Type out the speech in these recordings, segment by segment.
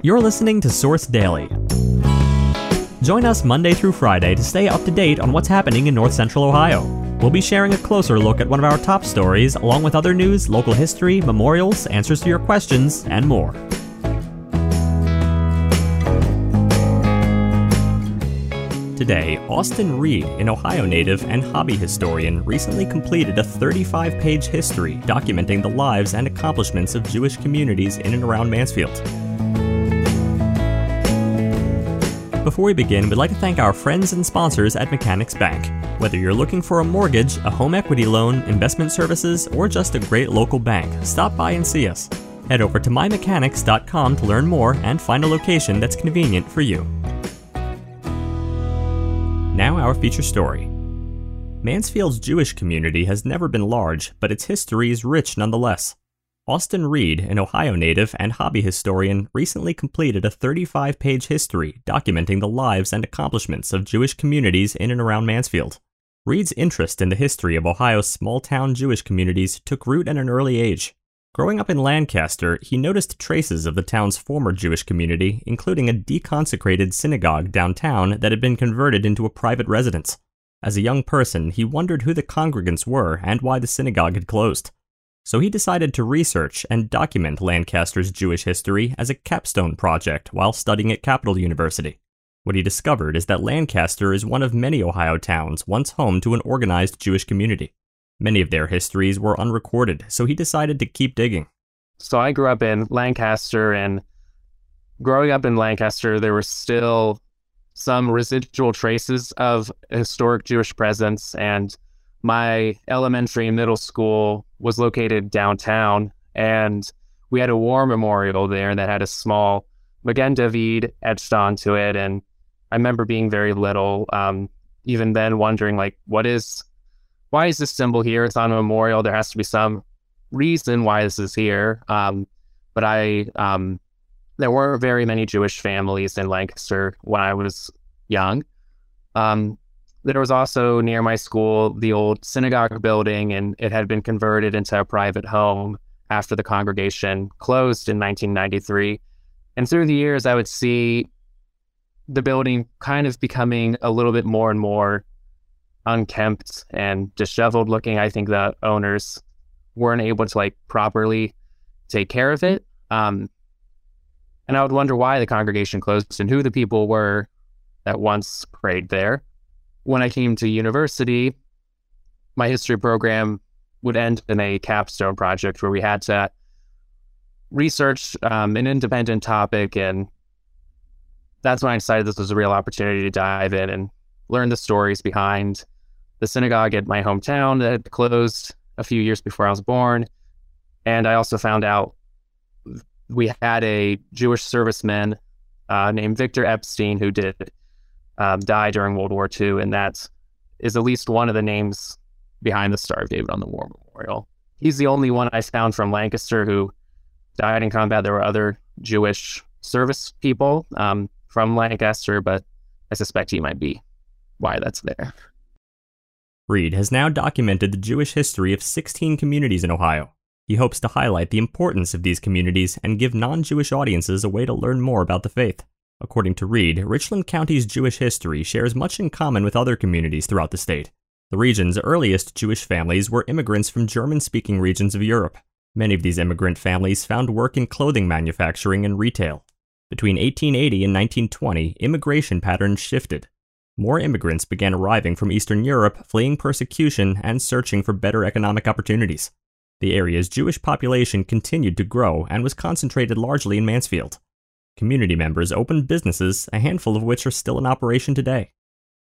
You're listening to Source Daily. Join us Monday through Friday to stay up to date on what's happening in North Central Ohio. We'll be sharing a closer look at one of our top stories, along with other news, local history, memorials, answers to your questions, and more. Today, Austin Reed, an Ohio native and hobby historian, recently completed a 35 page history documenting the lives and accomplishments of Jewish communities in and around Mansfield. Before we begin, we'd like to thank our friends and sponsors at Mechanics Bank. Whether you're looking for a mortgage, a home equity loan, investment services, or just a great local bank, stop by and see us. Head over to mymechanics.com to learn more and find a location that's convenient for you. Now, our feature story. Mansfield's Jewish community has never been large, but its history is rich nonetheless. Austin Reed, an Ohio native and hobby historian, recently completed a 35 page history documenting the lives and accomplishments of Jewish communities in and around Mansfield. Reed's interest in the history of Ohio's small town Jewish communities took root at an early age. Growing up in Lancaster, he noticed traces of the town's former Jewish community, including a deconsecrated synagogue downtown that had been converted into a private residence. As a young person, he wondered who the congregants were and why the synagogue had closed. So he decided to research and document Lancaster's Jewish history as a capstone project while studying at Capital University. What he discovered is that Lancaster is one of many Ohio towns once home to an organized Jewish community. Many of their histories were unrecorded, so he decided to keep digging. So I grew up in Lancaster, and growing up in Lancaster, there were still some residual traces of historic Jewish presence. And my elementary and middle school was located downtown, and we had a war memorial there that had a small Magen David etched onto it. And I remember being very little, um, even then wondering, like, what is why is this symbol here? It's on a memorial. There has to be some reason why this is here. Um, but I, um, there weren't very many Jewish families in Lancaster when I was young. Um, there was also near my school the old synagogue building, and it had been converted into a private home after the congregation closed in 1993. And through the years, I would see the building kind of becoming a little bit more and more unkempt and disheveled looking. I think the owners weren't able to like properly take care of it. Um, and I would wonder why the congregation closed and who the people were that once prayed there. When I came to university, my history program would end in a capstone project where we had to research um, an independent topic. And that's when I decided this was a real opportunity to dive in and learn the stories behind the synagogue at my hometown that had closed a few years before I was born. And I also found out we had a Jewish serviceman uh, named Victor Epstein who did um, die during World War II. And that is at least one of the names behind the Star of David on the War Memorial. He's the only one I found from Lancaster who died in combat. There were other Jewish service people um, from Lancaster, but I suspect he might be why that's there. Reed has now documented the Jewish history of 16 communities in Ohio. He hopes to highlight the importance of these communities and give non Jewish audiences a way to learn more about the faith. According to Reed, Richland County's Jewish history shares much in common with other communities throughout the state. The region's earliest Jewish families were immigrants from German speaking regions of Europe. Many of these immigrant families found work in clothing manufacturing and retail. Between 1880 and 1920, immigration patterns shifted more immigrants began arriving from Eastern Europe, fleeing persecution and searching for better economic opportunities. The area's Jewish population continued to grow and was concentrated largely in Mansfield. Community members opened businesses, a handful of which are still in operation today.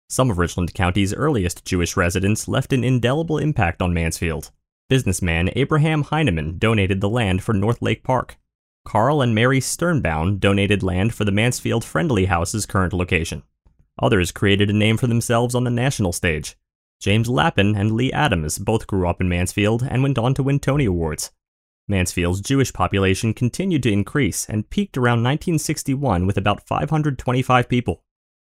Some of Richland County's earliest Jewish residents left an indelible impact on Mansfield. Businessman Abraham Heineman donated the land for North Lake Park. Carl and Mary Sternbaum donated land for the Mansfield Friendly House's current location. Others created a name for themselves on the national stage. James Lapine and Lee Adams both grew up in Mansfield and went on to win Tony Awards. Mansfield's Jewish population continued to increase and peaked around 1961 with about 525 people.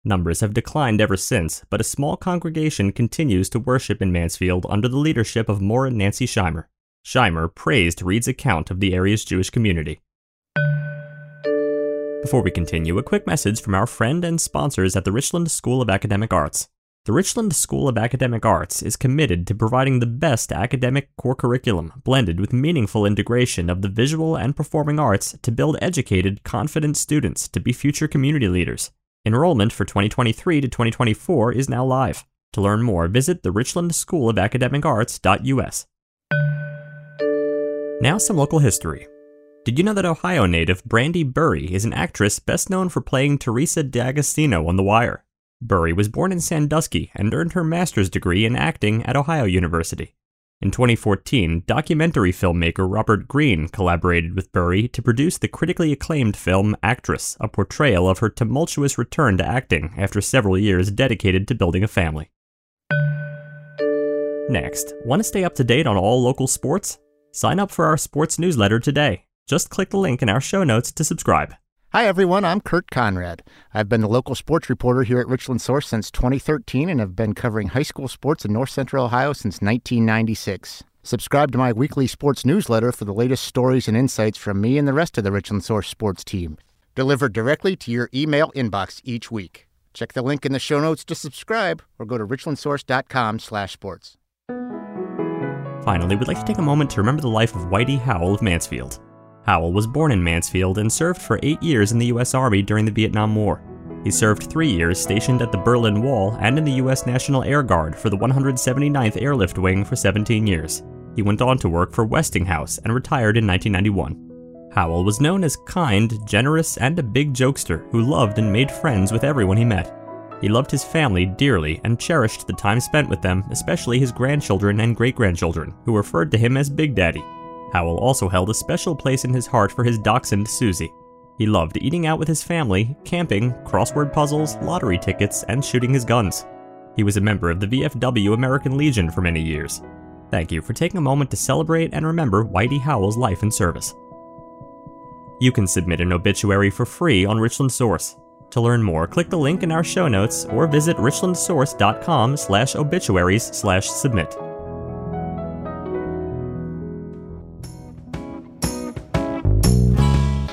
Numbers have declined ever since, but a small congregation continues to worship in Mansfield under the leadership of Moore and Nancy Scheimer. Scheimer praised Reed's account of the area's Jewish community. Before we continue, a quick message from our friend and sponsors at the Richland School of Academic Arts. The Richland School of Academic Arts is committed to providing the best academic core curriculum blended with meaningful integration of the visual and performing arts to build educated, confident students to be future community leaders. Enrollment for 2023 to 2024 is now live. To learn more, visit the Richland School of Academic Arts.us. Now, some local history. Did you know that Ohio native Brandy Burre is an actress best known for playing Theresa D'Agostino on The Wire? Burre was born in Sandusky and earned her master's degree in acting at Ohio University. In 2014, documentary filmmaker Robert Greene collaborated with Burre to produce the critically acclaimed film Actress, a portrayal of her tumultuous return to acting after several years dedicated to building a family. Next, want to stay up to date on all local sports? Sign up for our sports newsletter today. Just click the link in our show notes to subscribe. Hi, everyone. I'm Kurt Conrad. I've been the local sports reporter here at Richland Source since 2013 and have been covering high school sports in north central Ohio since 1996. Subscribe to my weekly sports newsletter for the latest stories and insights from me and the rest of the Richland Source sports team, delivered directly to your email inbox each week. Check the link in the show notes to subscribe or go to richlandsource.com/sports. Finally, we'd like to take a moment to remember the life of Whitey Howell of Mansfield. Howell was born in Mansfield and served for eight years in the U.S. Army during the Vietnam War. He served three years stationed at the Berlin Wall and in the U.S. National Air Guard for the 179th Airlift Wing for 17 years. He went on to work for Westinghouse and retired in 1991. Howell was known as kind, generous, and a big jokester who loved and made friends with everyone he met. He loved his family dearly and cherished the time spent with them, especially his grandchildren and great grandchildren, who referred to him as Big Daddy. Howell also held a special place in his heart for his dachshund Susie. He loved eating out with his family, camping, crossword puzzles, lottery tickets, and shooting his guns. He was a member of the VFW American Legion for many years. Thank you for taking a moment to celebrate and remember Whitey Howell's life and service. You can submit an obituary for free on Richland Source. To learn more, click the link in our show notes or visit richlandsource.com slash obituaries slash submit.